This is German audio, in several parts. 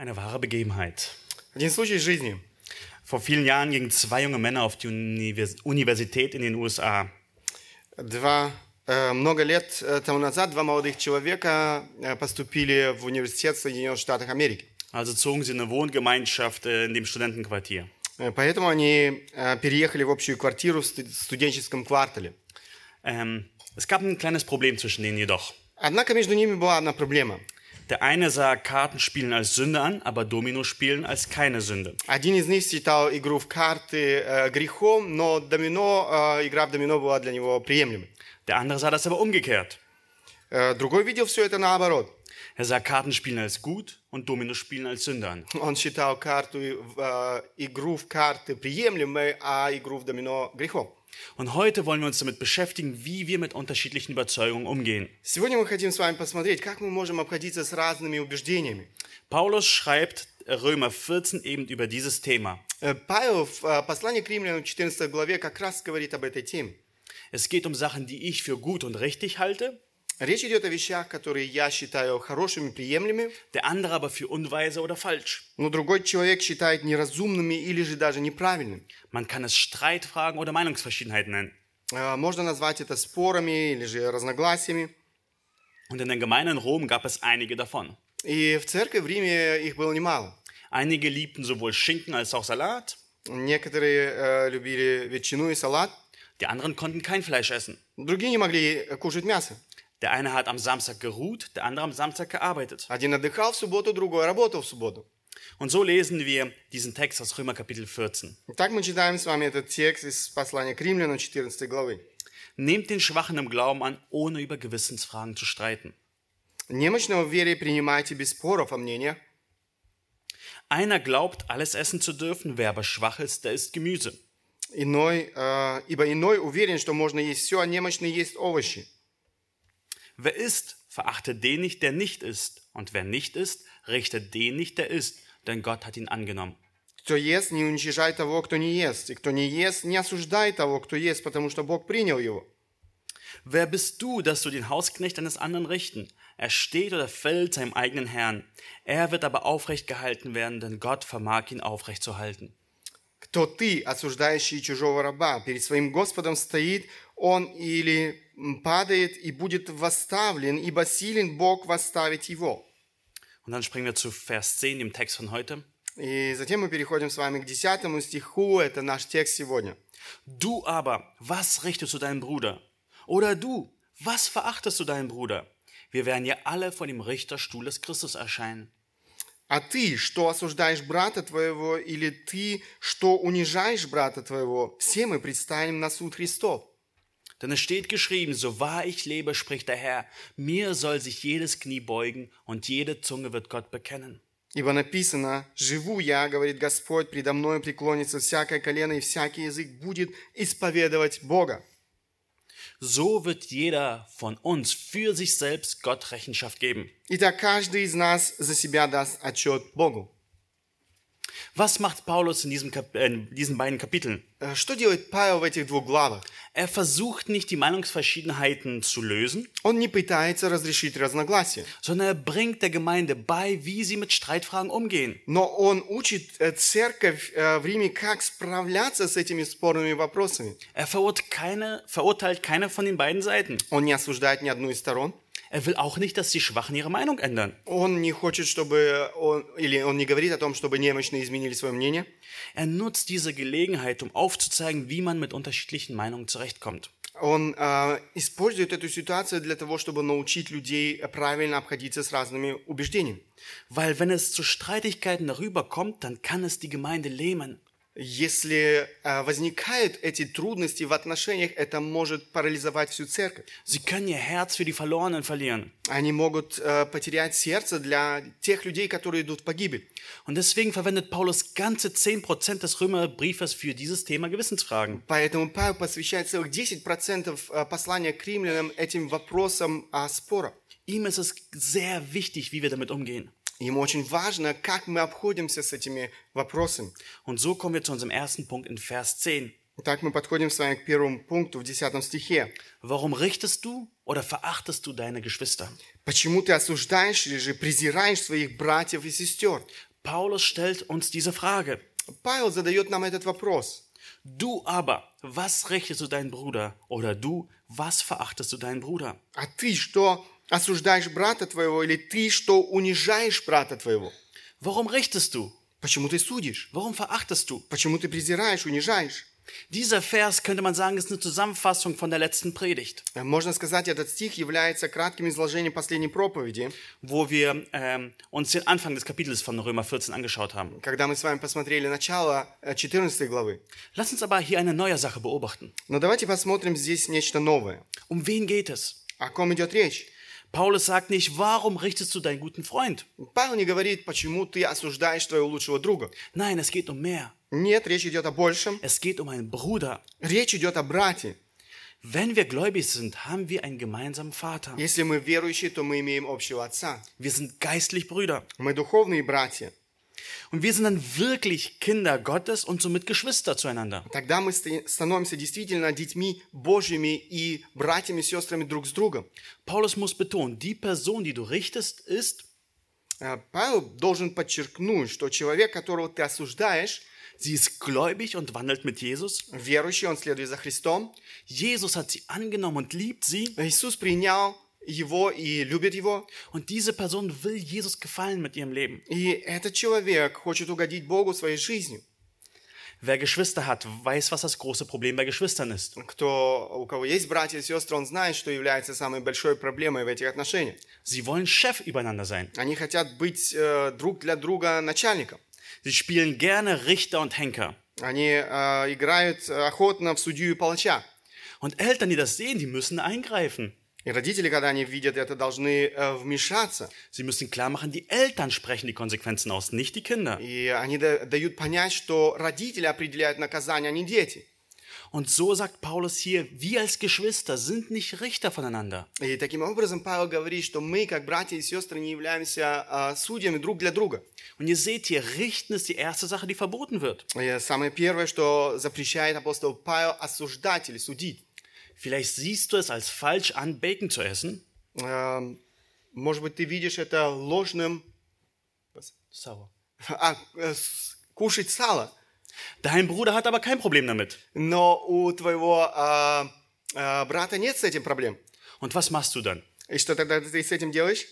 Eine wahre Begebenheit. Один случай из жизни. Vor vielen Jahren gingen zwei junge Männer auf die Univers Universität in den USA. Два, э, много лет э, тому назад два молодых человека э, поступили в университет в Соединенных Штатах Америки. Also zogen sie in eine Wohngemeinschaft äh, in dem Studentenquartier. Э, Поэтому они э, переехали в общую квартиру в сту- студенческом квартале. Ähm, es gab ein kleines Problem zwischen denen jedoch. Однако между ними была одна проблема. Der eine sah Kartenspielen als Sünde an, aber Dominospielen als keine Sünde. Один из них считал игру в карты э, грехом, но домино, э, игра в домино была для него приемлемой. Der andere sah das aber umgekehrt. Э, Другой видел все это наоборот. Er sah Kartenspielen als gut und Dominospielen als Sünde an. Он считал карту, э, игру в карты приемлемой, а игру в домино грехом. Und heute wollen wir uns damit beschäftigen, wie wir mit unterschiedlichen Überzeugungen umgehen. Сегодня мы хотим с вами посмотреть, как мы можем обходиться с разными убеждениями. Paulus schreibt Römer 14 eben über dieses Thema. Э, Павел в э, послании к римлянам 14 главе как раз говорит об этой теме. Es geht um Sachen, die ich für gut und richtig halte, Речь идет о вещах, которые я считаю хорошими, приемлемыми, der andere aber für unweise oder falsch. но другой человек считает неразумными или же даже неправильными. Man kann es Streitfragen oder Meinungsverschiedenheiten nennen. Э, Можно назвать это спорами или же разногласиями. Und in der Gemeinde in Rom gab es einige davon. И в церкви в Риме их было немало. Einige liebten sowohl Schinken als auch Salat, Некоторые э, любили ветчину и салат, die anderen konnten kein Fleisch essen. другие не могли э, кушать мясо. Der eine hat am Samstag geruht, der andere am Samstag gearbeitet. Один отдыхал в субботу, другой работал в субботу. Und so lesen wir diesen Text aus Römer Kapitel 14. Итак, мы читаем с вами этот текст из послания к Римлянам 14 главы. Nehmt den Schwachen im Glauben an, ohne über Gewissensfragen zu streiten. Немощного в вере принимайте без споров о мнениях. Einer glaubt, alles essen zu dürfen, wer aber schwach ist, der isst Gemüse. Иной, э, ибо иной уверен, что можно есть все, а немощный есть овощи. Wer isst, verachte den nicht, der nicht isst. Und wer nicht isst, richte den nicht, der isst, denn Gott hat ihn angenommen. Кто ест, не уничижай того, кто не ест. И кто не ест, не осуждай того, кто ест, потому что Бог принял его. Wer bist du, dass du den Hausknecht eines anderen richten? Er steht oder fällt seinem eigenen Herrn. Er wird aber aufrecht gehalten werden, denn Gott vermag ihn aufrecht zu halten. Кто ты, осуждающий чужого раба? Перед своим Господом стоит он или падает и будет восставлен, ибо силен Бог восставить его. Und dann springen wir zu Vers 10, dem Text von heute. И затем мы переходим с вами к 10 стиху, это наш текст сегодня. Du aber, was richtest du deinen Bruder? Oder du, was verachtest du deinen Bruder? Wir werden ja alle vor dem Richterstuhl des Christus erscheinen. А ты, что осуждаешь брата твоего, или ты, что унижаешь брата твоего, все мы предстанем на суд Христов. Denn es steht geschrieben, so wahr ich lebe, spricht der Herr, mir soll sich jedes Knie beugen und jede Zunge wird Gott bekennen. Ибо написано, «Живу я, говорит Господь, предо мною преклонится всякое колено, и всякий язык будет исповедовать Бога». So wird jeder von uns für sich selbst Gott Rechenschaft geben. Итак, каждый из нас за себя даст отчет Богу. Was macht Paulus in, diesem Kap äh, in diesen beiden Kapiteln? Э, Что делает Павел в этих двух главах? Er versucht nicht, die Meinungsverschiedenheiten zu lösen, Он не пытается разрешить разногласия, sondern er bringt der Gemeinde bei, wie sie mit Streitfragen umgehen. но он учит э, церковь э, в Риме, как справляться с этими спорными вопросами. Er verurteilt keine, verurteilt keine von den beiden Seiten. Он не осуждает ни одну из сторон. Er will auch nicht, dass die Schwachen ihre Meinung ändern. Он не хочет, чтобы он, или он не говорит о том, чтобы немощные изменили свое мнение. Er nutzt diese Gelegenheit, um aufzuzeigen, wie man mit unterschiedlichen Meinungen zurechtkommt. Он э, использует эту ситуацию для того, чтобы научить людей правильно обходиться с разными убеждениями. Weil wenn es zu Streitigkeiten darüber kommt, dann kann es die Gemeinde lähmen. Если э, возникают эти трудности в отношениях, это может парализовать всю церковь. Sie können ihr Herz für die Verlorenen verlieren. Они могут э, потерять сердце для тех людей, которые идут в погибель. Und deswegen verwendet Paulus ganze 10% des Römerbriefes für dieses Thema Gewissensfragen. Поэтому Павел посвящает целых 10% э, послания к римлянам этим вопросам о спорах. Ihm ist es sehr wichtig, wie wir damit umgehen. Ему очень важно, как мы обходимся с этими вопросами. Und so kommen wir zu unserem ersten Punkt in Vers 10. Итак, мы подходим с вами к первому пункту в 10 стихе. Warum richtest du oder verachtest du deine Geschwister? Почему ты осуждаешь или же презираешь своих братьев и сестер? Paulus stellt uns diese Frage. Павел задает нам этот вопрос. Du aber, was richtest du deinen Bruder? Oder du, was verachtest du deinen Bruder? А ты что, осуждаешь брата твоего, или ты что, унижаешь брата твоего? Warum richtest du? Почему ты судишь? Warum verachtest du? Почему ты презираешь, унижаешь? Dieser Vers könnte man sagen, ist eine Zusammenfassung von der letzten Predigt, Э, Можно сказать, этот стих является кратким изложением последней проповеди, wo wir ähm, uns den Anfang des Kapitels von Römer 14 angeschaut haben. когда мы с вами посмотрели начало э, 14 главы. Lass uns aber hier eine neue Sache beobachten. Но давайте посмотрим здесь нечто новое. Um wen geht es? О ком идет речь? Paulus sagt nicht, warum richtest du deinen guten Freund? Павел не говорит, почему ты осуждаешь твоего лучшего друга. Nein, es geht um mehr. Нет, речь идет о большем. Es geht um einen Bruder. Речь идет о брате. Wenn wir gläubig sind, haben wir einen gemeinsamen Vater. Если мы верующие, то мы имеем общего отца. Wir sind geistlich Brüder. Мы духовные братья. Und wir sind dann wirklich Kinder Gottes und somit Geschwister zueinander. Тогда мы ста- становимся действительно детьми Божьими и братьями, сестрами друг с другом. Paulus muss betonen, die Person, die du richtest, ist, Э, Павел должен подчеркнуть, что человек, которого ты осуждаешь, sie ist gläubig und wandelt mit Jesus. верующий, он следует за Христом. Jesus hat sie angenommen und liebt sie. Иисус принял его и любит его. Und diese Person will Jesus gefallen mit ihrem Leben. И этот человек хочет угодить Богу своей жизнью. Wer Geschwister hat, weiß, was das große Problem bei Geschwistern ist. Кто, у кого есть братья и сестры, он знает, что является самой большой проблемой в этих отношениях. Sie wollen Chef übereinander sein. Они хотят быть э, друг для друга начальником. Sie spielen gerne Richter und Henker. Они э, играют охотно в судью и палача. Und Eltern, die das sehen, die müssen eingreifen. И родители, когда они видят это, должны э, вмешаться. Sie müssen klar machen, die Eltern sprechen die Konsequenzen aus, nicht die Kinder. И они да- дают понять, что родители определяют наказание, а не дети. Und so sagt Paulus hier, wir als Geschwister sind nicht Richter voneinander. И таким образом Павел говорит, что мы, как братья и сестры, не являемся э, судьями друг для друга. Und ihr seht hier, richten ist die erste Sache, die verboten wird. И самое первое, что запрещает апостол Павел, осуждать или судить. Vielleicht siehst du es als falsch an, Bacon zu essen. Эм, Может быть, ты видишь это ложным... Sauer. А, э, с- кушать сало. Dein Bruder hat aber kein Problem damit. Но у твоего а, а, брата нет с этим проблем. Und was machst du dann? И что тогда ты с этим делаешь?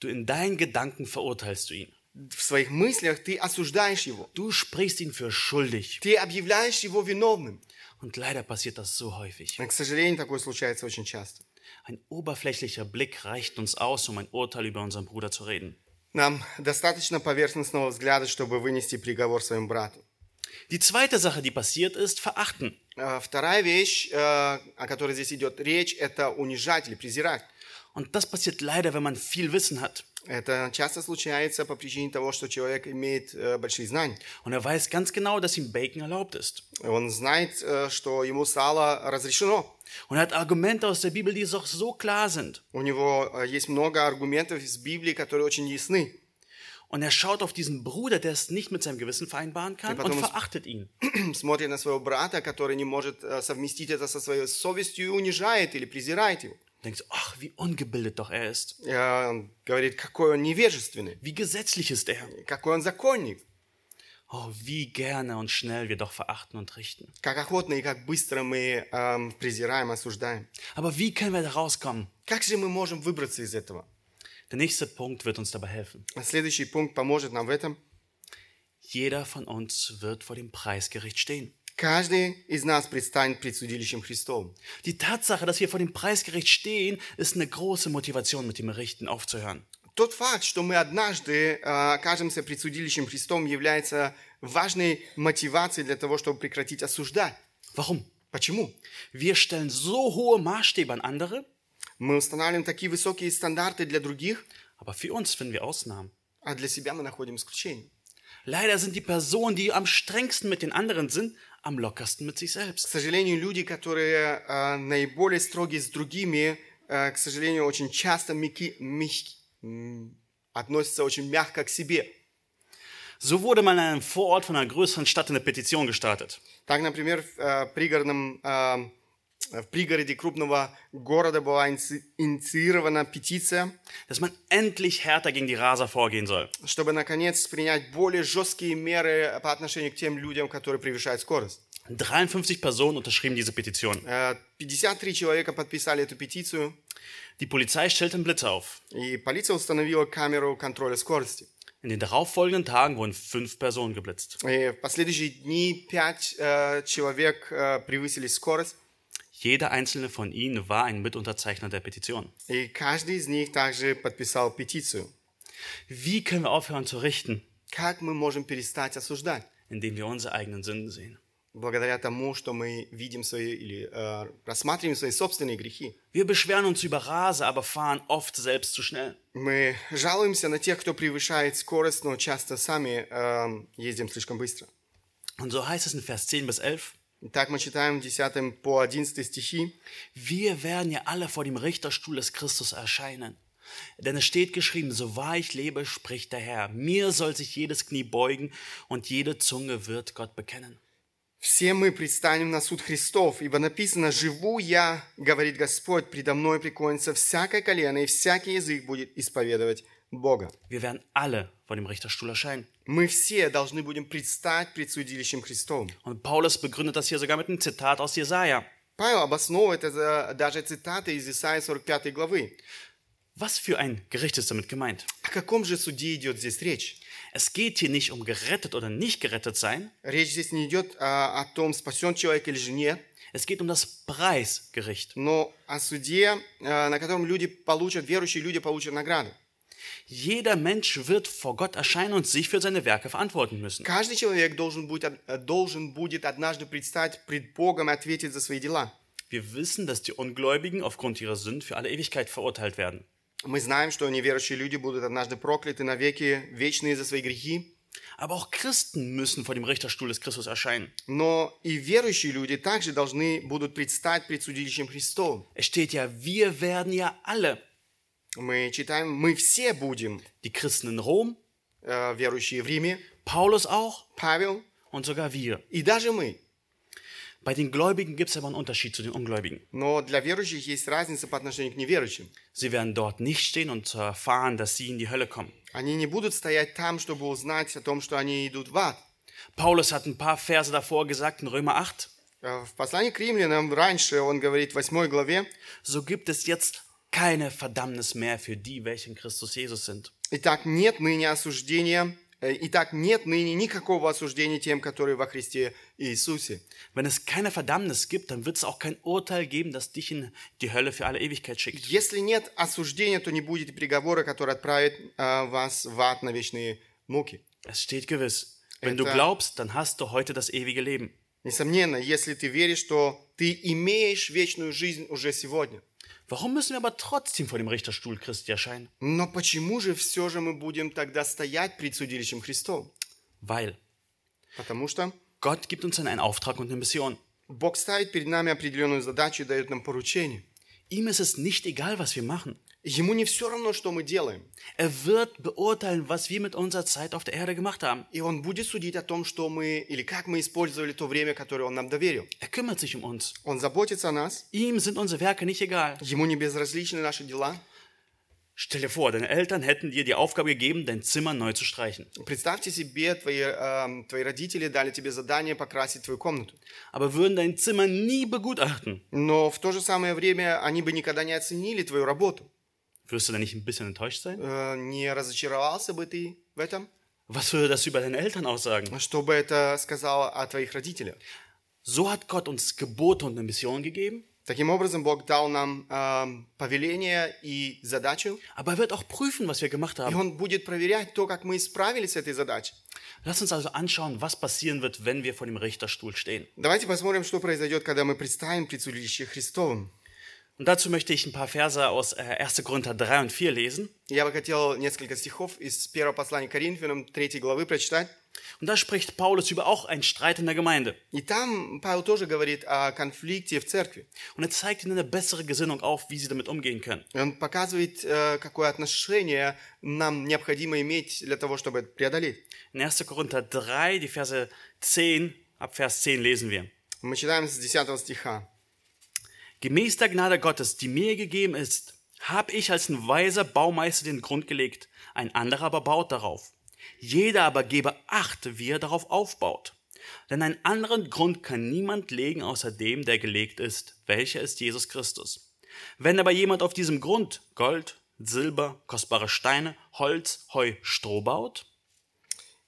Du in deinen Gedanken verurteilst du ihn. В своих мыслях ты осуждаешь его. Du sprichst ihn für schuldig. Ты объявляешь его виновным. Und leider passiert das so häufig. И, к сожалению, такое случается очень часто. Ein oberflächlicher Blick reicht uns aus, um ein Urteil über unseren Bruder zu reden. Нам достаточно поверхностного взгляда, чтобы вынести приговор своему брату. Die zweite Sache, die passiert ist, verachten. А, Вторая вещь, э, о которой здесь идет речь, это унижать или презирать. Und das passiert leider, wenn man viel Wissen hat. Это часто случается по причине того, что человек имеет э, большие знания. Und er weiß ganz genau, dass ihm Bacon erlaubt ist. Он знает, э, что ему сало разрешено. Und er hat Argumente aus der Bibel, die doch so klar sind. У него э, есть много аргументов из Библии, которые очень ясны. Und er schaut auf diesen Bruder, der es nicht mit seinem Gewissen vereinbaren kann, und verachtet ihn. Смотрит на своего брата, который не может совместить это со своей совестью и унижает или презирает его. Denkst, ach, wie ungebildet doch er ist. Э, Он говорит, какой он невежественный, Wie gesetzlich ist er. какой он законник, Oh, wie gerne und schnell wir doch verachten und richten. как охотно и как быстро мы эм, презираем, осуждаем. Aber wie können wir da rauskommen? Как же мы можем выбраться из этого? Der nächste Punkt wird uns dabei helfen. Следующий пункт поможет нам в этом. Jeder von uns wird vor dem Preisgericht stehen. Каждый из нас предстанет пред судилищем Христовым. Die Tatsache, dass wir vor dem Preisgericht stehen, ist eine große Motivation, mit dem Richten aufzuhören. Тот факт, что мы однажды э, окажемся пред судилищем Христом, является важной мотивацией для того, чтобы прекратить осуждать. Warum? Почему? Wir stellen so hohe Maßstäbe an andere, Мы устанавливаем такие высокие стандарты для других, aber für uns finden wir Ausnahmen. а для себя мы находим исключение. Leider sind die Personen, die am strengsten mit den anderen sind, am lockersten mit sich К selbst. сожалению, люди, которые э, наиболее строгие с другими, э, к сожалению, очень часто мягки- мягки- м, относятся очень мягко к себе. So wurde mal in einem Vorort von einer größeren Stadt eine Petition gestartet. Так, например, в э, пригородном э, В пригороде крупного города была иници- инициирована петиция, dass man endlich härter gegen die Raser vorgehen soll. чтобы, наконец, принять более жесткие меры по отношению к тем людям, которые превышают скорость. 53 Personen unterschrieben diese Petition. Э, 53 человека подписали эту петицию, Die Polizei stellte einen Blitzer auf. и полиция установила камеру контроля скорости. In den darauffolgenden Tagen wurden fünf Personen geblitzt. И в последующие дни пять э, человек э, превысили скорость, Jeder einzelne von ihnen war ein Mitunterzeichner der Petition. и каждый из них также подписал петицию. Wie können wir aufhören zu richten, Как мы можем перестать осуждать? indem wir unsere eigenen Sünden sehen? Благодаря тому, что мы видим свои или э, рассматриваем свои собственные грехи. Wir beschweren uns über Raser, aber fahren oft selbst zu schnell. Мы жалуемся на тех, кто превышает скорость, но часто сами э, ездим слишком быстро. Und so heißt es in Vers 10 bis 11, Так мы читаем в 10 по 11 стихи. wir werden ja alle vor dem Richterstuhl des Christus erscheinen. Denn es steht geschrieben, so wahr ich lebe, spricht der Herr, mir soll sich jedes Knie beugen und jede Zunge wird Gott bekennen. Все мы предстанем на суд Христов, ибо написано «Живу я, говорит Господь, предо мной преклонится всякое колено, и всякий язык будет исповедовать Бога». Wir werden alle vor dem Richterstuhl erscheinen. Мы все должны будем предстать пред судилищем Христовым. Und Paulus begründet das hier sogar mit einem Zitat aus Jesaja. Павел обосновывает это даже цитатой из Исаии 45 главы. Was für ein Gericht ist damit gemeint? О каком же суде идет здесь речь? Es geht hier nicht um gerettet oder nicht gerettet sein. Речь здесь не идет а, о том, спасен человек или же нет, Es geht um das Preisgericht. но о суде, а, на котором люди получат, верующие люди получат награду. Jeder Mensch wird vor Gott erscheinen und sich für seine Werke verantworten müssen. Каждый человек должен будет, э, должен будет однажды предстать пред Богом и ответить за свои дела. Wir wissen, dass die Ungläubigen aufgrund ihrer Sünden für alle Ewigkeit verurteilt werden. Мы знаем, что неверующие люди будут однажды прокляты навеки, вечные за свои грехи. Aber auch Christen müssen vor dem Richterstuhl des Christus erscheinen. Но и верующие люди также должны будут предстать пред судилищем Христовым. Es steht ja, wir werden ja alle. Мы читаем, мы все будем, Die Christen in Rom, э, верующие в Риме, Paulus auch Павел und sogar wir. и даже мы. Bei den Gläubigen gibt es aber einen Unterschied zu den Ungläubigen. Но для верующих есть разница по отношению к неверующим. Sie werden dort nicht stehen und zu erfahren, dass sie in die Hölle kommen. Они не будут стоять там, чтобы узнать о том, что они идут в ад. Paulus hat ein paar Verse davor gesagt in Römer 8. Э, В послании к римлянам раньше он говорит в 8 главе, So gibt es jetzt keine Verdammnis mehr für die, welche in Christus Jesus sind. «Итак, нет ныне осуждения, э, итак, нет ныне никакого осуждения тем, которые во Христе Иисусе». Wenn es keine Verdammnis gibt, dann wird es auch kein Urteil geben, das dich in die Hölle für alle Ewigkeit schickt. Если нет осуждения, то не будет и приговора, который отправит э, вас в ад на вечные муки. Es steht gewiss. Wenn du Это- glaubst, dann hast du heute das ewige Leben. Несомненно, если ты веришь, что ты имеешь вечную жизнь уже сегодня. Warum müssen wir aber trotzdem vor dem Richterstuhl Christi erscheinen? Но почему же все же мы будем тогда стоять пред судилищем Христом? Weil Потому что Gott gibt uns dann einen Auftrag und eine Mission. Бог ставит перед нами определенную задачу и дает нам поручение. Ihm ist es nicht egal, was wir machen. Ему не все равно, что мы делаем. Er wird beurteilen, was wir mit unserer Zeit auf der Erde gemacht haben. И Он будет судить о том, что мы или как мы использовали то время, которое Он нам доверил. Er kümmert sich um uns. Он заботится о нас. Ihm sind unsere Werke nicht egal. Ему не безразличны наши дела. Stell dir vor, deine Eltern hätten dir die Aufgabe gegeben, dein Zimmer neu zu streichen. Представьте себе, твои, эм, твои родители дали тебе задание покрасить твою комнату. Aber würden dein Zimmer nie begutachten. Но в то же самое время они бы никогда не оценили твою работу. Wirst du dann nicht ein bisschen enttäuscht sein? Э, не разочаровался бы ты в этом? Was würde das über deine Eltern aussagen? Что бы это сказало о твоих родителях? So hat Gott uns Gebote und eine Mission gegeben, Таким образом, Бог дал нам эм, повеление и задачу, aber er wird auch prüfen, was wir gemacht и haben. Он будет проверять то, как мы справились с этой задачей. Lass uns also anschauen, was passieren wird, wenn wir vor dem Richterstuhl stehen. Давайте посмотрим, что произойдет, когда мы представим пред судилище Христовым. Und dazu möchte ich ein paar Verse aus äh, 1. Korinther 3 und 4 lesen. Я бы хотел несколько стихов из первого послания к Коринфянам, 3 главы прочитать. Und da spricht Paulus über auch einen Streit in der Gemeinde. И там Павел тоже говорит о конфликте в церкви. Und er zeigt ihnen eine bessere Gesinnung auf, wie sie damit umgehen können. И он показывает, э, какое отношение нам необходимо иметь для того, чтобы это преодолеть. In 1. Korinther 3, die Verse 10, ab Vers 10 lesen wir. Мы читаем с 10 стиха. Gemäß der Gnade Gottes, die mir gegeben ist, habe ich als ein weiser Baumeister den Grund gelegt, ein anderer aber baut darauf. Jeder aber gebe Acht, wie er darauf aufbaut. Denn einen anderen Grund kann niemand legen außer dem, der gelegt ist, welcher ist Jesus Christus. Wenn aber jemand auf diesem Grund Gold, Silber, kostbare Steine, Holz, Heu, Stroh baut,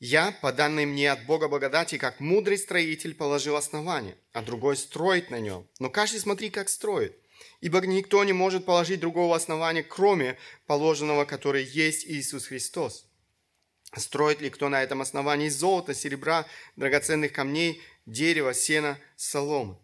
Я, по данной мне от Бога благодати, как мудрый строитель, положил основание, а другой строит на нем. Но каждый смотри, как строит. Ибо никто не может положить другого основания, кроме положенного, которое есть Иисус Христос. Строит ли кто на этом основании золота, серебра, драгоценных камней, дерева, сена, соломы?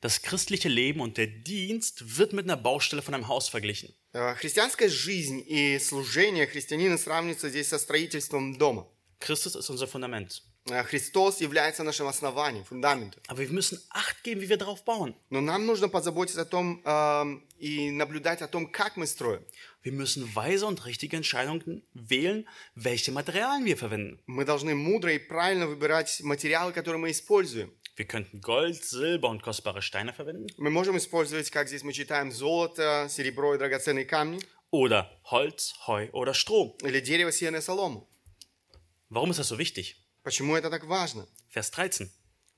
das christliche Leben und der Dienst wird mit einer Baustelle von einem Haus verglichen. Э, Христианская жизнь и служение христианина сравниваются здесь со строительством дома. Christus ist unser Fundament. Э, Христос является нашим основанием, фундаментом. Aber wir müssen Acht geben, wie wir darauf bauen. Но нам нужно позаботиться о том эм, и наблюдать о том, как мы строим. Wir müssen weise und richtige Entscheidungen wählen, welche Materialien wir verwenden. Мы должны мудро и правильно выбирать материалы, которые мы используем. Wir könnten Gold, Silber und kostbare Steine verwenden. Мы можем использовать, как здесь мы читаем, золото, серебро и драгоценные камни, Oder Holz, Heu oder Stroh. или дерево, сено и солому. Warum ist das so wichtig? Почему это так важно? Vers 13.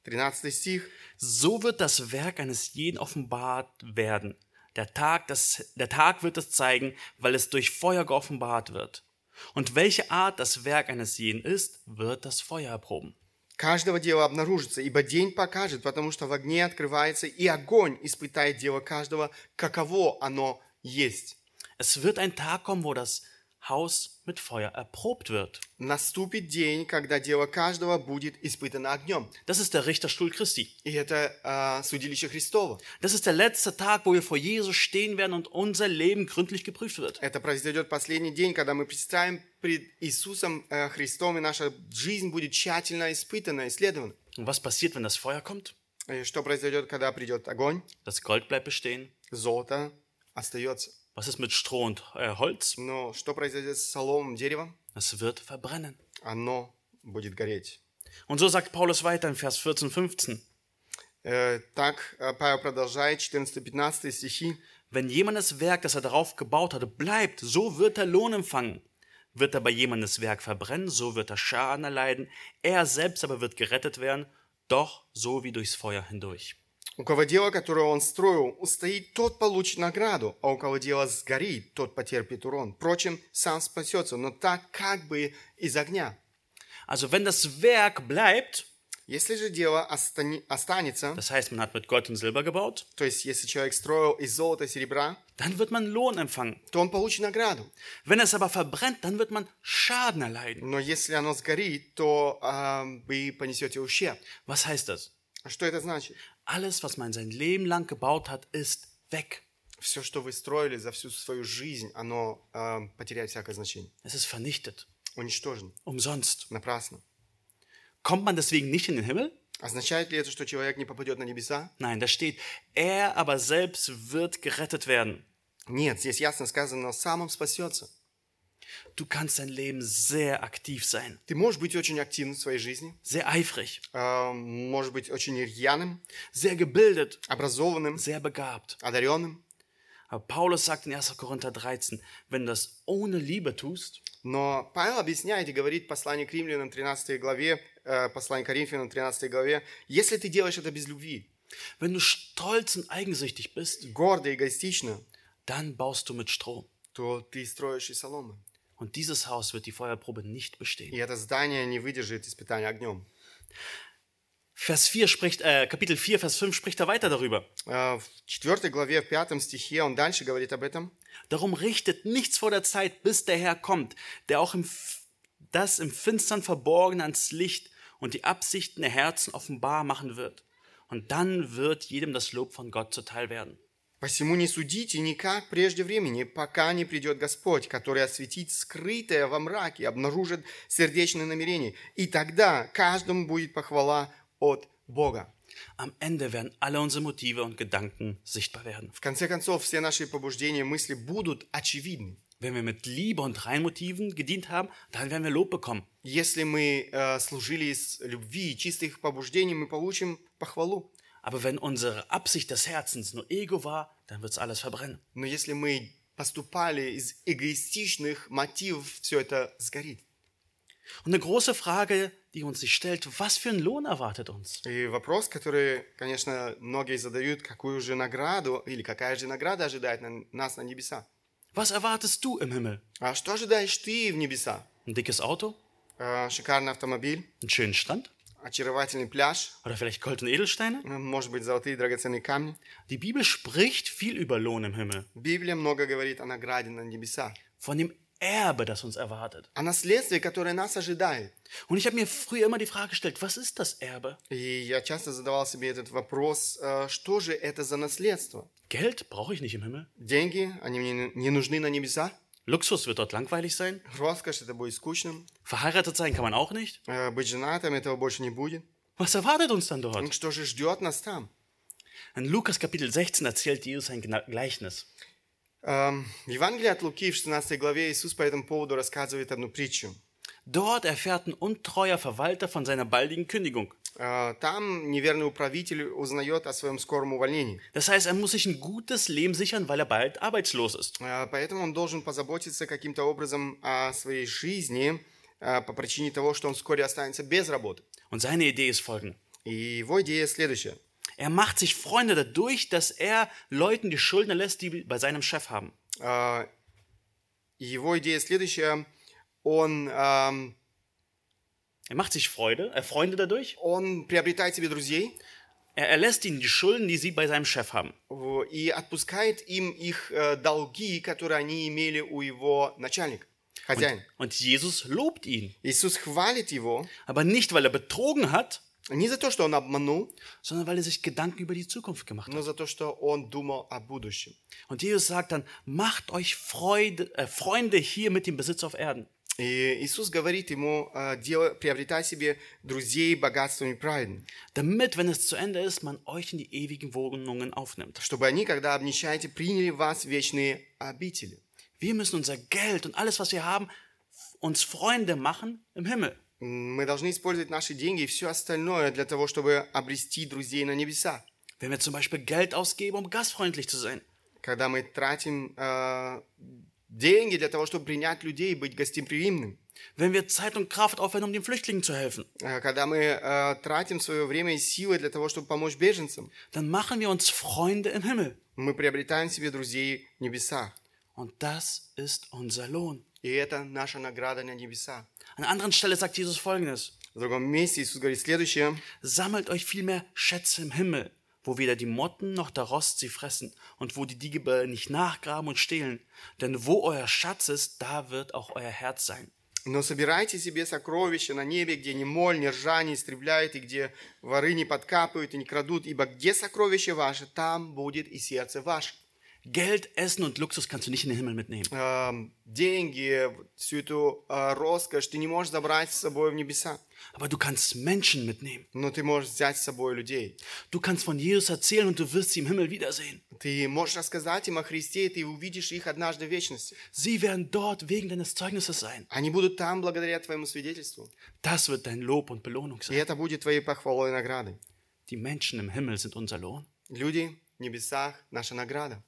13 стих. So wird das Werk eines jeden offenbart werden. Der Tag, das, der Tag wird es zeigen, weil es durch Feuer geoffenbart wird. Und welche Art das Werk eines jeden ist, wird das Feuer erproben. Каждого дела обнаружится, ибо день покажет, потому что в огне открывается, и огонь испытает дело каждого, каково оно есть. Es wird ein Tag kommen, wo das Haus mit Feuer erprobt wird. Наступит день, когда дело каждого будет испытано огнем. Das ist der Richterstuhl Christi. И это э, судилище Христово. Das ist der letzte Tag, wo wir vor Jesus stehen werden und unser Leben gründlich geprüft wird. Это произойдет последний день, когда мы представим пред Иисусом э, Христом, и наша жизнь будет тщательно испытана, исследована. Und was passiert, wenn das Feuer kommt? И что произойдет, когда придет огонь? Das Gold bleibt bestehen. Золото остается. Was ist mit Stroh und äh, Holz? Но что произойдет с соломом, деревом? Es wird verbrennen. Оно будет гореть. Und so sagt Paulus weiter in Vers 14, 15. Э, так э, Павел продолжает, 14-15 стихи. Wenn jemandes Werk, das er darauf gebaut hatte, bleibt, so wird er Lohn empfangen. Wird aber jemandes Werk verbrennen, so wird er Schaden erleiden. Er selbst aber wird gerettet werden, doch so wie durchs Feuer hindurch. У кого дело, которое он строил, устоит, тот получит награду, а у кого дело сгорит, тот потерпит урон. Впрочем, сам спасется, но так как бы из огня. Also wenn das Werk bleibt, Если же дело остани- останется, das heißt, man hat mit Gold und Silber gebaut, то есть если человек строил из золота и серебра, dann wird man Lohn empfangen. то он получит награду. Wenn es aber verbrennt, dann wird man Schaden erleiden. Но если оно сгорит, то а, вы понесете ущерб. Was heißt das? А Что это значит? Alles, was man sein Leben lang gebaut hat, ist weg. Все, что вы строили за всю свою жизнь, оно а, потеряет всякое значение. Es ist vernichtet. Уничтожено. Umsonst. Напрасно. Kommt man deswegen nicht in den Himmel? Означает ли это, что человек не попадет на небеса? Nein, da steht, er aber selbst wird gerettet werden. Нет, здесь ясно сказано, сам он спасется. Du kannst dein Leben sehr aktiv sein, Ты можешь быть очень активным в своей жизни, sehr eifrig, а, можешь быть очень рьяным, sehr gebildet, образованным, sehr begabt. одаренным. Aber Paulus sagt in 1. Korinther 13, wenn du das ohne Liebe tust, Но Павел объясняет и говорит в послании к римлянам 13 главе, э, послании к Коринфянам 13 главе, если ты делаешь это без любви, wenn du stolz und eigensüchtig bist, гордо, эгоистично, dann baust du mit Stroh. то ты строишь из соломы. Und dieses Haus wird die Feuerprobe nicht И bestehen. это здание не выдержит испытания огнем. Vers 4 spricht, äh, Kapitel 4, Vers 5 spricht er weiter darüber. Э, В 4 главе, в 5 стихе он дальше говорит об этом. Darum richtet nichts vor der Zeit, bis der Herr kommt, der auch im, F- das im Finstern Verborgene ans Licht und die Absichten der Herzen offenbar machen wird. Und dann wird jedem das Lob von Gott zuteil werden. «Посему не судите никак прежде времени, пока не придет Господь, который осветит скрытое во мраке, обнаружит сердечные намерения, и тогда каждому будет похвала от Бога». Am Ende werden alle unsere Motive und Gedanken sichtbar werden. В конце концов, все наши побуждения, мысли будут очевидны. Wenn wir mit Liebe und Reinmotiven gedient haben, dann werden wir Lob bekommen. Если мы э, служили из любви и чистых побуждений, мы получим похвалу. Aber wenn unsere Absicht des Herzens nur Ego war, dann wird es alles verbrennen. Но если мы поступали из эгоистичных мотивов, все это сгорит. Und eine große Frage, die uns sich stellt, was für einen Lohn erwartet uns? И вопрос, который, конечно, многие задают, какую же награду или какая же награда ожидает на- нас на небеса? Was erwartest du im Himmel? А что ожидаешь ты в небеса? Ein dickes Auto? Э, Шикарный автомобиль, Einen schönen Strand? очаровательный пляж, Oder vielleicht Gold und Edelsteine? э, может быть, золотые драгоценные камни. Die Bibel spricht viel über Lohn im Himmel. Библия много говорит о награде на небеса, Von dem Erbe, das uns erwartet. о наследстве, которое нас ожидает. Und ich habe mir früher immer die Frage gestellt, was ist das Erbe? И я часто задавал себе этот вопрос, э, что же это за наследство? Geld brauche ich nicht im Himmel. Деньги, они мне не нужны на небеса? Luxus wird dort langweilig sein. Роскошь, это будет скучным. Verheiratet sein kann man auch nicht. Э, Быть женатым, этого больше не будет. Was erwartet uns dann Ну, dort? Что же ждет нас там? In Lukas Kapitel 16 erzählt Jesus ein Gna- Gleichnis. Эм, В Евангелии от Луки в 16 главе Иисус по этому поводу рассказывает одну притчу. Dort erfährt ein untreuer Verwalter von seiner baldigen Kündigung. Э, Там неверный управитель узнает о своем скором увольнении. Das heißt, er muss sich ein gutes Leben sichern, weil er bald arbeitslos ist. Э, Поэтому он должен позаботиться каким-то образом о своей жизни э, по причине того, что он вскоре останется без работы. Und seine Idee ist folgende. И его идея следующая. Er macht sich Freunde dadurch, dass er Leuten die Schulden erlässt, die bei seinem Chef haben. Э, Его идея следующая. Он, эм, Er macht sich Freude, äh, Freunde dadurch. он приобретает себе друзей Er erlässt ihnen die Schulden, die sie bei seinem Chef haben. в- и отпускает им их э, долги, которые они имели у его начальника, хозяина. Und Jesus lobt ihn. Иисус хвалит его Aber nicht, weil er betrogen hat, не за то, что он обманул, sondern weil er sich Gedanken über die Zukunft gemacht hat. но за то, что он думал о будущем. Und Jesus sagt dann, macht euch Freude, äh, Freunde hier mit dem Besitz auf Erden. И Иисус говорит ему, э, «Дел- приобретай себе друзей богатствами праведными, Damit, wenn es zu Ende ist, man euch in die ewigen Wohnungen aufnimmt. чтобы они, когда обнищаете, приняли вас в вечные обители. Wir müssen unser Geld und alles, was wir haben, uns Freunde machen im Himmel. Мы должны использовать наши деньги и все остальное для того, чтобы обрести друзей на небеса. Wenn wir zum Beispiel Geld ausgeben, um gastfreundlich zu sein. Когда мы тратим э, деньги для того, чтобы принять людей и быть гостеприимным. Wenn wir Zeit und Kraft aufwenden, um den Flüchtlingen zu helfen. Э, Когда мы э, тратим свое время и силы для того, чтобы помочь беженцам. Dann machen wir uns Freunde im Himmel. Мы приобретаем себе друзей в небесах. Und das ist unser Lohn. И это наша награда на небеса. An einer anderen Stelle sagt Jesus folgendes. В другом месте Иисус говорит следующее. Sammelt euch vielmehr Schätze im Himmel, wo weder die Motten noch der Rost sie fressen und wo die Diebe nicht nachgraben und stehlen. Denn wo euer Schatz ist, da wird auch euer Herz sein. Но собирайте себе сокровища на небе, где ни моль, ни ржа не истребляет, и где воры не подкапывают и не крадут, ибо где сокровище ваше, там будет и сердце ваше. Geld, Essen und Luxus kannst du nicht in den Himmel mitnehmen. Эм, деньги, всю эту э, роскошь ты не можешь забрать с собой в небеса, Aber du kannst Menschen mitnehmen. но ты можешь взять с собой людей. Du kannst von Jesus erzählen und du wirst sie im Himmel wiedersehen. Ты можешь рассказать им о Христе, и ты увидишь их однажды в вечности. Sie werden dort wegen deines Zeugnisses sein. Они будут там благодаря твоему свидетельству. Das wird dein Lob und Belohnung И sein. это будет твоей похвалой и наградой. Die Menschen im Himmel sind unser Lohn. Люди в небесах – наша награда.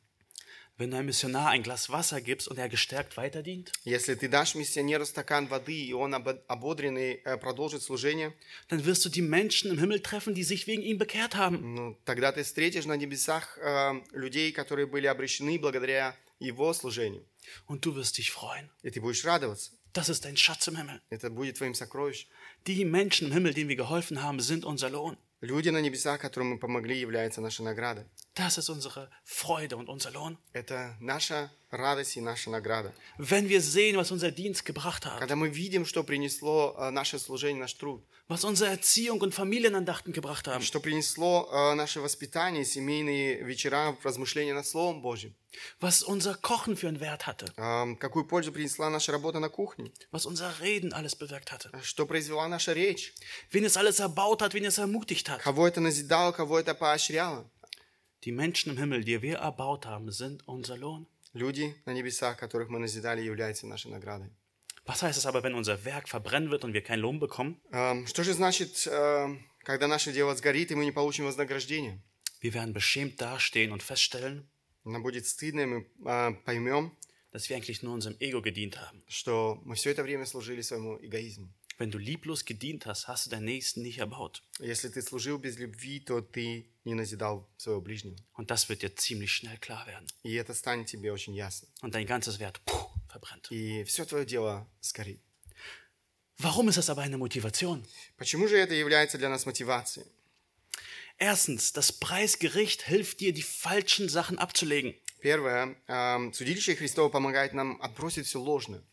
Wenn du einem Missionar ein Glas Wasser gibst und er gestärkt weiterdient, Если ты дашь миссионеру стакан воды, и он обо- ободренный э, продолжит служение, dann wirst du die Menschen im Himmel treffen, die sich wegen ihm bekehrt haben. ну, тогда ты встретишь на небесах э, людей, которые были обращены благодаря его служению. Und du wirst dich freuen. И ты будешь радоваться. Das ist dein Schatz im Himmel. Это будет твоим сокровищем. Die Menschen im Himmel, denen wir geholfen haben, sind unser Lohn. Люди на небесах, которым мы помогли, являются нашей наградой. Das ist unsere Freude und unser Lohn. Это наша радость и наша награда. Wenn wir sehen, was unser Dienst gebracht hat, Когда мы видим, что принесло э, наше служение, наш труд, was unsere Erziehung und Familienandachten gebracht haben, что принесло э, наше воспитание, семейные вечера, размышления над Словом Божьим, was unser Kochen für einen Wert hatte, э, какую пользу принесла наша работа на кухне, was unser Reden alles bewirkt hatte, что произвела наша речь, wen es alles erbaut hat, wen es ermutigt hat. кого это назидало, кого это поощряло. Die Menschen im Himmel, die wir erbaut haben, sind unser Lohn. Люди на небесах, которых мы назидали, являются нашей наградой. Was heißt es aber, wenn unser Werk verbrennen wird und wir keinen Lohn bekommen? Эм, Что же значит, э, когда наше дело сгорит, и мы не получим вознаграждение. Wir werden beschämt dastehen und feststellen, Нам будет стыдно, и мы а, поймем, dass wir eigentlich nur unserem Ego gedient haben. что мы все это время служили своему эгоизму. Wenn du lieblos gedient hast, hast du deinen Nächsten nicht erbaut. Если ты служил без любви, то ты не назидал своего ближнего. Und das wird dir ziemlich schnell klar werden. И это станет тебе очень ясно. Und dein ganzes Wert puh, verbrennt. И все твое дело сгорит. Warum ist das aber eine Motivation? Почему же это является для нас мотивацией? Erstens, das Preisgericht hilft dir, die falschen Sachen abzulegen. Первое, эм, судилище Христово помогает нам отбросить все ложное.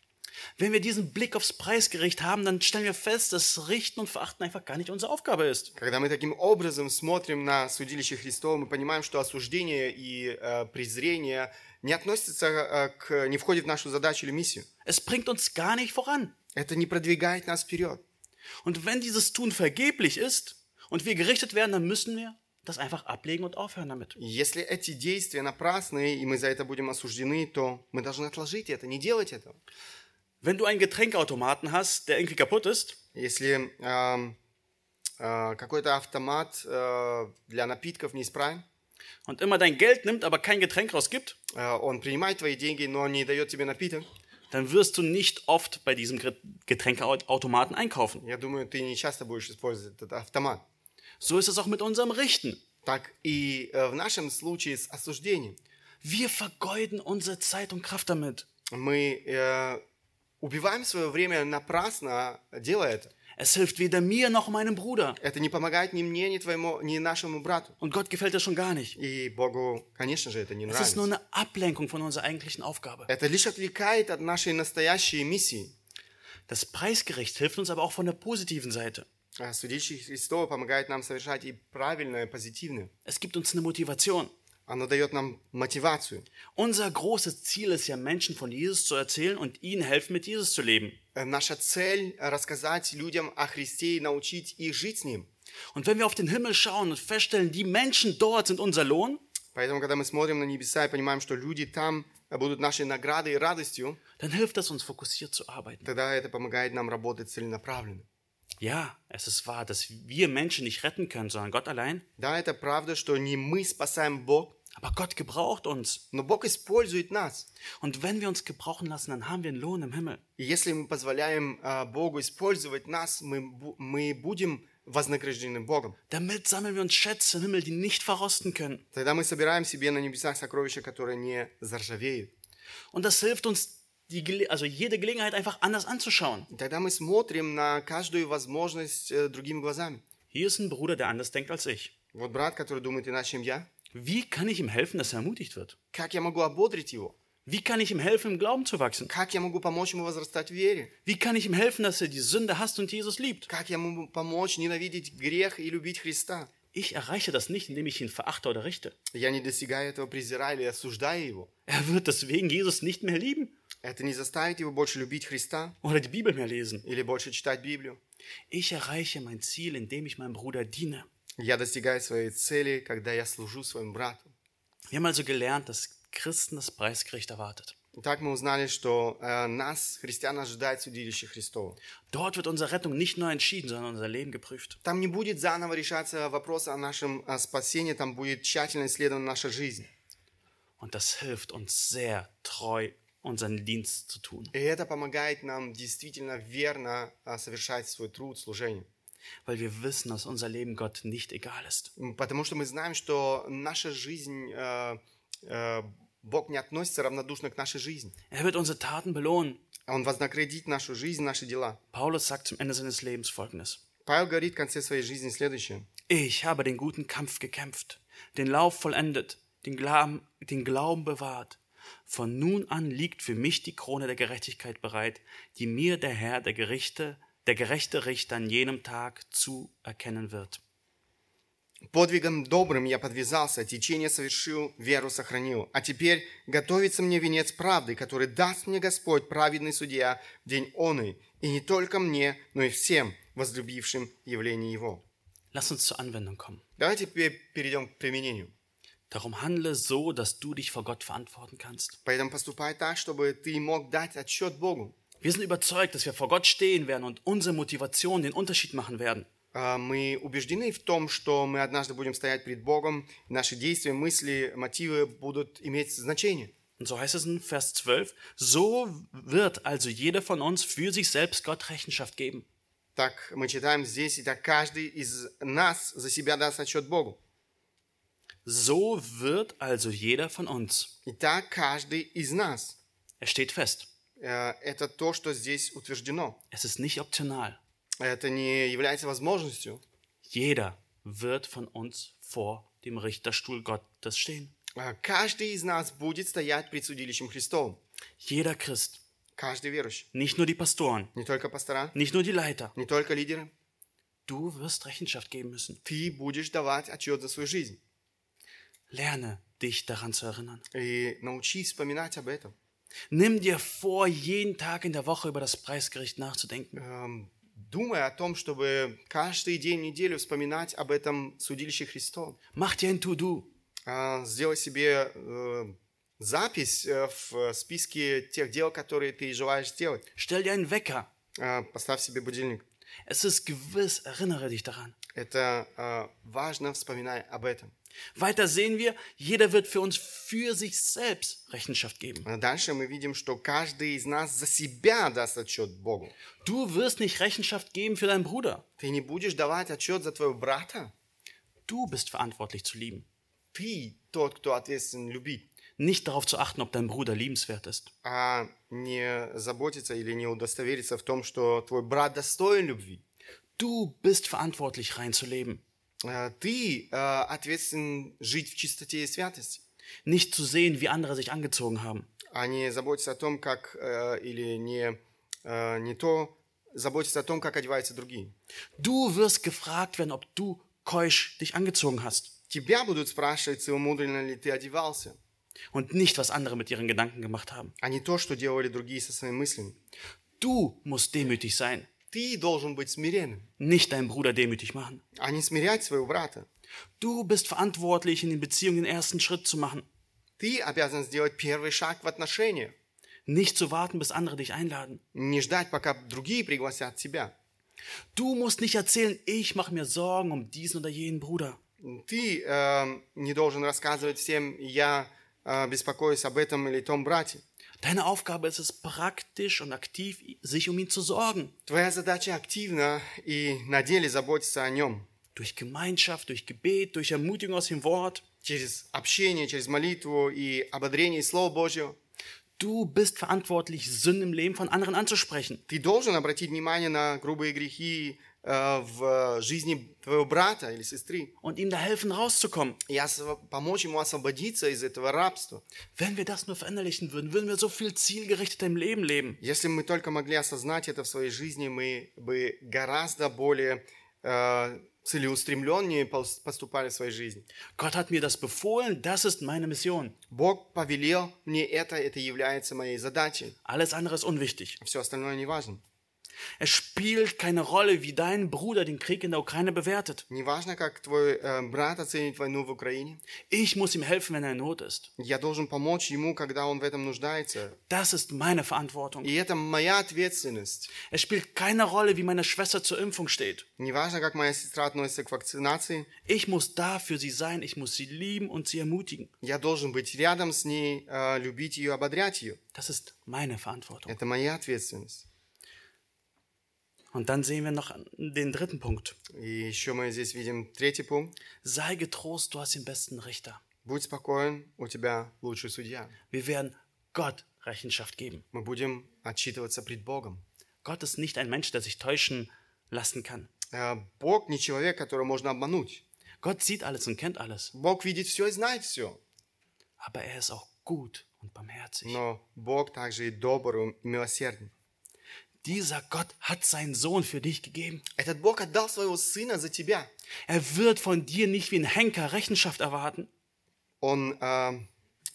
Wenn wir diesen Blick aufs Preisgericht haben, dann stellen wir fest, dass Richten und Verachten einfach gar nicht unsere Aufgabe ist. Когда мы таким образом смотрим на судилище Христово, мы понимаем, что осуждение и э, презрение не относятся э, к, не входит в нашу задачу или миссию. Es bringt uns gar nicht voran. Это не продвигает нас вперед. Und wenn dieses Tun vergeblich ist und wir gerichtet werden, dann müssen wir das einfach ablegen und aufhören damit. Если эти действия напрасны, и мы за это будем осуждены, то мы должны отложить это, не делать этого. Wenn du einen Getränkautomaten hast, der irgendwie kaputt ist, Если эм, э, какой-то автомат э, для напитков неисправен, und immer dein Geld nimmt, aber kein Getränk rausgibt, э, он принимает твои деньги, но не дает тебе напиток, dann wirst du nicht oft bei diesem Get- Getränkeautomaten einkaufen. я думаю, ты не часто будешь использовать этот автомат. So ist es auch mit unserem Richten. Так и э, в нашем случае с осуждением. Wir vergeuden unsere Zeit und Kraft damit. Мы э, убиваем свое время напрасно, делая это. Es hilft weder mir noch meinem Bruder. Это не помогает ни мне, ни твоему, ни нашему брату. Und Gott gefällt das schon gar nicht. И Богу, конечно же, это не Es ist nur нравится. eine Ablenkung von unserer eigentlichen Aufgabe. Это лишь отвлекает от нашей настоящей миссии. Das Preisgericht hilft uns aber auch von der positiven Seite. А Судилище Христово помогает нам совершать и правильное, и позитивное. Es gibt uns eine Motivation. Оно дает нам мотивацию. Unser großes Ziel ist ja, Menschen von Jesus zu erzählen und ihnen helfen, mit Jesus zu leben. Э, Наша цель – рассказать людям о Христе и научить их жить с Ним. Und wenn wir auf den Himmel schauen und feststellen, die Menschen dort sind unser Lohn, Поэтому, когда мы смотрим на небеса и понимаем, что люди там будут нашей наградой и радостью, dann hilft das uns fokussiert zu arbeiten. тогда это помогает нам работать целенаправленно. Ja, es ist wahr, dass wir Menschen nicht retten können, sondern Gott allein. Да, это правда, что не мы спасаем Бог, Aber Gott gebraucht uns. но Бог использует нас. Und wenn wir uns gebrauchen lassen, dann haben wir einen Lohn im Himmel. И если мы позволяем а, Богу использовать нас, мы, бу- мы будем вознаграждены Богом. Damit sammeln wir uns Schätze im Himmel, die nicht verrosten können. Тогда мы собираем себе на небесах сокровища, которые не заржавеют. Und das hilft uns, die, Gele- also jede Gelegenheit einfach anders anzuschauen. И тогда мы смотрим на каждую возможность э, другими глазами. Hier ist ein Bruder, der anders denkt als ich. Вот брат, который думает иначе, чем я, Wie kann ich ihm helfen, dass er ermutigt wird? как я могу ободрить его? Wie kann ich ihm helfen, im Glauben zu wachsen? Как я могу помочь ему возрастать в вере? Wie kann ich ihm helfen, dass er die Sünde hasst und Jesus liebt? Как я могу помочь ненавидеть грех и любить Христа? Ich erreiche das nicht, indem ich ihn verachte oder richte. Я не достигаю этого, презирая или осуждая его. Er wird deswegen Jesus nicht mehr lieben Это не заставит его больше любить Христа oder die Bibel mehr lesen. или больше читать Библию. Ich erreiche mein Ziel, indem ich meinem Bruder diene. Я достигаю своей цели, когда я служу своему брату. Wir haben also gelernt, dass Christen das Preisgericht erwartet. Итак, мы узнали, что э, нас, христиан, ожидает судилище Христово. Dort wird unsere Rettung nicht nur entschieden, sondern unser Leben geprüft. Там не будет заново решаться вопрос о нашем э, спасении, там будет тщательно исследована наша жизнь. Und das hilft uns sehr treu, unseren Dienst zu tun. И это помогает нам действительно верно э, совершать свой труд, служение. Weil wir wissen, dass unser Leben Gott nicht egal ist. М, Потому что мы знаем, что наша жизнь, э, э, Бог не относится равнодушно к нашей жизни. Er wird unsere Taten belohnen. Он вознаградит нашу жизнь, наши дела. Paulus sagt zum Ende seines Lebens folgendes. Павел говорит в конце своей жизни следующее. Ich habe den guten Kampf gekämpft, den Lauf vollendet, den Glauben, den Glauben bewahrt. Von nun an liegt für mich die Krone der Gerechtigkeit bereit, die mir der Herr, der Gerichte, der gerechte Richter an jenem Tag zuerkennen wird. Подвигом добрым я подвязался, течение совершил, веру сохранил. А теперь готовится мне венец правды, который даст мне Господь, праведный судья, в день оный, и не только мне, но и всем, возлюбившим явление Его. Lass uns zur Anwendung kommen. Давайте перейдем к применению. Darum handle so, dass du dich vor Gott verantworten kannst. Поэтому поступай так, чтобы ты мог дать отчет Богу. Wir sind überzeugt, dass wir vor Gott stehen werden und unsere Motivation den Unterschied machen werden. А, Мы убеждены в том, что мы однажды будем стоять перед Богом, и наши действия, мысли, мотивы будут иметь значение. Und so heißt es in Vers 12, so wird also jeder von uns für sich selbst Gott Rechenschaft geben. Так мы читаем здесь, и так каждый из нас за себя даст отчет Богу. So wird also jeder von uns. И так каждый из нас. Es steht fest. Э, Это то, что здесь утверждено. Es ist nicht optional. Это не является возможностью. Jeder wird von uns vor dem Richterstuhl Gottes stehen. А, Каждый из нас будет стоять пред судилищем Христовым. Jeder Christ. Каждый верующий. Nicht nur die Pastoren, Не только пастора, nicht nur die Leiter. не только лидеры. Du wirst Rechenschaft geben müssen. Ты будешь давать отчет за свою жизнь. Lerne dich daran zu erinnern. И научись вспоминать об этом. Nimm dir vor, jeden Tag in der Woche über das Preisgericht nachzudenken. Эм, Думай о том, чтобы каждый день недели вспоминать об этом судилище Христовом. Mach dir ein To-Do. А, Сделай себе э, запись э, в списке тех дел, которые ты желаешь сделать. Stell dir einen Wecker. А, Поставь себе будильник. Es ist gewiss, erinnere dich daran. Это э, важно, вспоминай об этом. Weiter sehen wir, jeder wird für uns für sich selbst Rechenschaft geben. А Дальше мы видим, что каждый из нас за себя даст отчет Богу. Du wirst nicht Rechenschaft geben für deinen Bruder. Ты не будешь давать отчет за твоего брата. Du bist verantwortlich zu lieben. Ты тот, кто ответственен любить, Nicht darauf zu achten, ob dein Bruder liebenswert ist. а не заботиться или не удостовериться в том, что твой брат достоин любви. Du bist verantwortlich, rein zu leben. А, Ты э, ответственен жить в чистоте и святости, Nicht zu sehen, wie andere sich angezogen haben. а не заботиться о том, как э, или не, э, не то заботиться о том, как одеваются другие. Du wirst gefragt werden, ob du keusch dich angezogen hast. Тебя будут спрашивать, целомудренно ли ты одевался, Und nicht, was andere mit ihren Gedanken gemacht haben. а не то, что делали другие со своими мыслями. Du musst demütig sein. Ты должен быть смиренным, Nicht deinen Bruder demütig machen. а не смирять своего брата. Du bist verantwortlich, in den Beziehungen den ersten Schritt zu machen. Ты обязан сделать первый шаг в отношениях, Nicht zu warten, bis andere dich einladen. не ждать, пока другие пригласят тебя. Du musst nicht erzählen, ich mache mir Sorgen um diesen oder jenen Bruder. Ты э, не должен рассказывать всем, я э, беспокоюсь об этом или том брате. Deine Aufgabe ist es, praktisch und aktiv sich um ihn zu sorgen. Твоя задача активно и на деле заботиться о нем. Durch Gemeinschaft, durch Gebet, durch Ermutigung aus dem Wort. Через общение, через молитву и ободрение и Слова Божьего. Du bist verantwortlich, Sünden im Leben von anderen anzusprechen. Ты должен обратить внимание на грубые грехи э, в жизни твоего брата или сестры und ihm da helfen, rauszukommen. и помочь ему освободиться из этого рабства. Wenn wir das nur verinnerlichen würden, würden wir so viel zielgerichteter im Leben leben. Если мы только могли осознать это в своей жизни, мы бы гораздо более э, целеустремленнее пос- поступали в своей жизни. Gott hat mir das befohlen, das ist meine Mission. Бог повелел мне это, это является моей задачей. Alles andere ist unwichtig. Все остальное не важно. Es spielt keine Rolle, wie dein Bruder den Krieg in der Ukraine bewertet. Не важно, как твой э, брат оценит войну в Украине. Ich muss ihm helfen, wenn er in Not ist. Я должен помочь ему, когда он в этом нуждается. Das ist meine Verantwortung. И это моя ответственность. Es spielt keine Rolle, wie meine Schwester zur Impfung steht. Не важно, как моя сестра относится к вакцинации. Ich muss da für sie sein, ich muss sie lieben und sie ermutigen. Я должен быть рядом с ней, э, любить ее, ободрять ее. Das ist meine Verantwortung. Это моя ответственность. Und dann sehen wir noch den dritten Punkt. И еще мы здесь видим третий пункт. Sei getrost, du hast den besten Richter. Будь спокоен, у тебя лучший судья. Wir werden Gott Rechenschaft geben. Мы будем отчитываться пред Богом. Gott ist nicht ein Mensch, der sich täuschen lassen kann. Э, Бог не человек, которого можно обмануть. Gott sieht alles und kennt alles. Бог видит все и знает все. Aber er ist auch gut und barmherzig. Но Бог также и добр и милосерден. Dieser Gott hat seinen Sohn für dich gegeben. Этот Бог отдал своего сына за тебя. Er wird von dir nicht wie ein Henker Rechenschaft erwarten, Он э,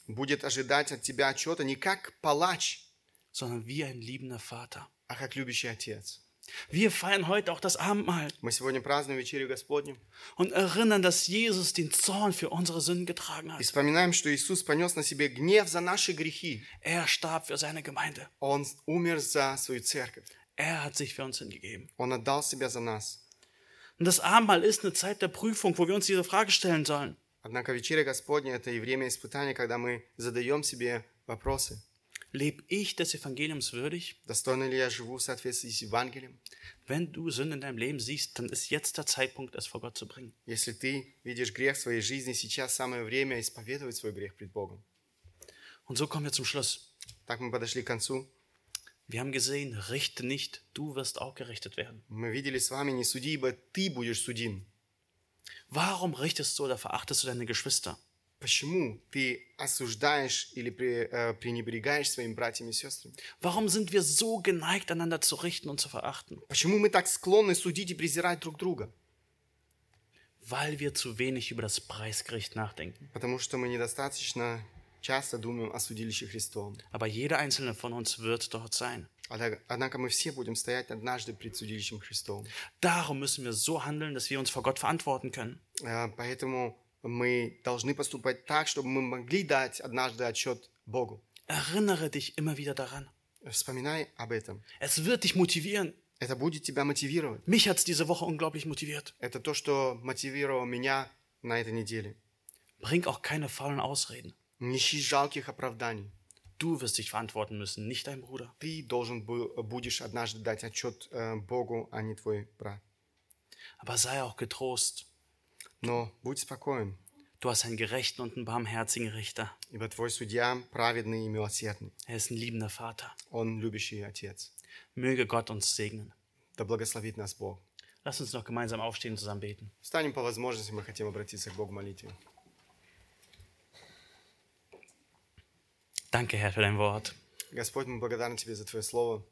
будет ожидать от тебя отчета не как палач, sondern wie ein liebender Vater. а как любящий отец. Wir feiern heute auch das Abendmahl Мы сегодня празднуем вечерю Господню und erinnern, dass Jesus den Zorn für unsere Sünden getragen и hat. вспоминаем, что Иисус понес на себе гнев за наши грехи. Er starb für seine Gemeinde. Он умер за свою церковь. Er hat sich für uns hingegeben. Он отдал себя за нас. Und das Abendmahl ist eine Zeit der Prüfung, wo wir uns diese Frage stellen sollen. Однако вечеря Господня – это и время испытания, когда мы задаем себе вопросы. Lebe ich des Evangeliums würdig? Достойно ли я живу в соответствии с Евангелием? Wenn du Sünde in deinem Leben siehst, dann ist jetzt der Zeitpunkt, es vor Gott zu bringen. Если ты видишь грех в своей жизни, сейчас самое время исповедовать свой грех пред Богом. Und so kommen wir zum Schluss. Так мы подошли к концу. Wir haben gesehen, richte nicht, du wirst auch gerichtet werden. Мы видели с вами, не суди, ибо ты будешь судим. Warum richtest du oder verachtest du deine Geschwister? Почему ты осуждаешь или при- э, пренебрегаешь своими братьями и сестрами? Warum sind wir so geneigt, einander zu richten und zu verachten? Почему мы так склонны судить и презирать друг друга? Weil wir zu wenig über das Preisgericht nachdenken. Потому что мы недостаточно часто думаем о судилище Христовом. Aber jeder einzelne von uns wird dort sein. Однако однако мы все будем стоять однажды пред судилищем Христовым. Darum müssen wir so handeln, dass wir uns vor Gott verantworten können. Э, Поэтому мы должны поступать так, чтобы мы могли дать однажды отчет Богу. Erinnere dich immer wieder daran. Вспоминай об этом. Es wird dich motivieren. Это будет тебя мотивировать. Mich hat es diese Woche unglaublich motiviert. Это то, что мотивировало меня на этой неделе. Bring auch keine faulen Ausreden. Не ищи жалких оправданий. Du wirst dich verantworten müssen, nicht dein Bruder. Ты должен бу- будешь однажды дать отчет э, Богу, а не твой брат. Aber sei auch getrost. Но будь спокоен, Du hast einen gerechten und einen barmherzigen Richter. ибо твой судья праведный и милосердный. Er ist ein liebender Vater. Он любящий Отец. Möge Gott uns segnen. Да благословит нас Бог. Lass uns noch gemeinsam aufstehen und zusammen beten. Встанем по возможности, мы хотим обратиться к Богу в молитве. Danke, Herr, für dein Wort. Господь, мы благодарны Тебе за Твое Слово.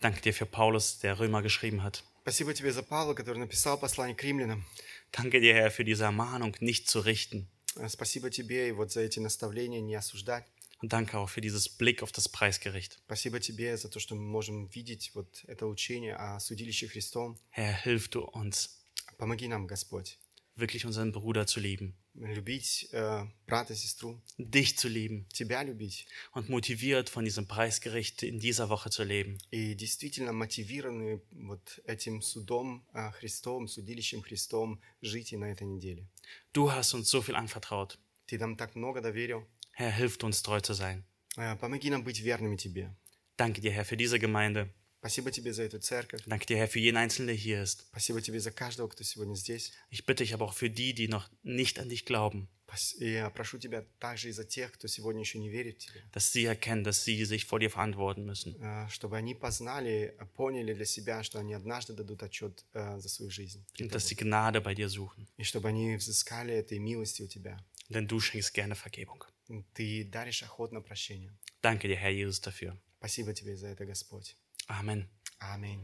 Danke dir für Paulus, der Römer geschrieben hat. Спасибо Тебе за Павла, который написал послание к римлянам. Danke dir, Herr, für diese Ermahnung, nicht zu richten. Э, Спасибо Тебе и вот за эти наставления не осуждать. Und danke auch für dieses Blick auf das Preisgericht. Спасибо Тебе за то, что мы можем видеть вот это учение о судилище Христом. Herr, hilf du uns, Помоги нам, Господь, wirklich unseren Bruder zu lieben, любить э, брата, сестру, dich zu lieben Тебя любить und motiviert von diesem Preisgericht in dieser Woche zu leben. и действительно мотивированы вот этим судом э, Христовым, судилищем Христом жить и на этой неделе. Du hast uns so viel anvertraut. Ты нам так много доверил. Herr, hilf uns treu zu sein. Э, Помоги нам быть верными Тебе. Danke dir, Herr, für diese Gemeinde. Спасибо Тебе за эту церковь. Danke dir, Herr, für jeden Einzelnen, der hier ist. Спасибо Тебе за каждого, кто сегодня здесь. Ich bitte dich aber auch für die, die noch nicht an dich glauben, я прошу Тебя также и за тех, кто сегодня еще не верит в Тебя, dass sie erkennen, dass sie sich vor dir verantworten müssen. э, чтобы они познали, поняли для себя, что они однажды дадут отчет э, за свою жизнь. Und dass sie Gnade bei dir suchen. И чтобы они взыскали этой милости у Тебя. Denn du schenkst gerne Vergebung. Ты даришь охотно прощение. Danke dir, Herr Jesus, dafür. Спасибо Тебе за это, Господь. Amen. Amen.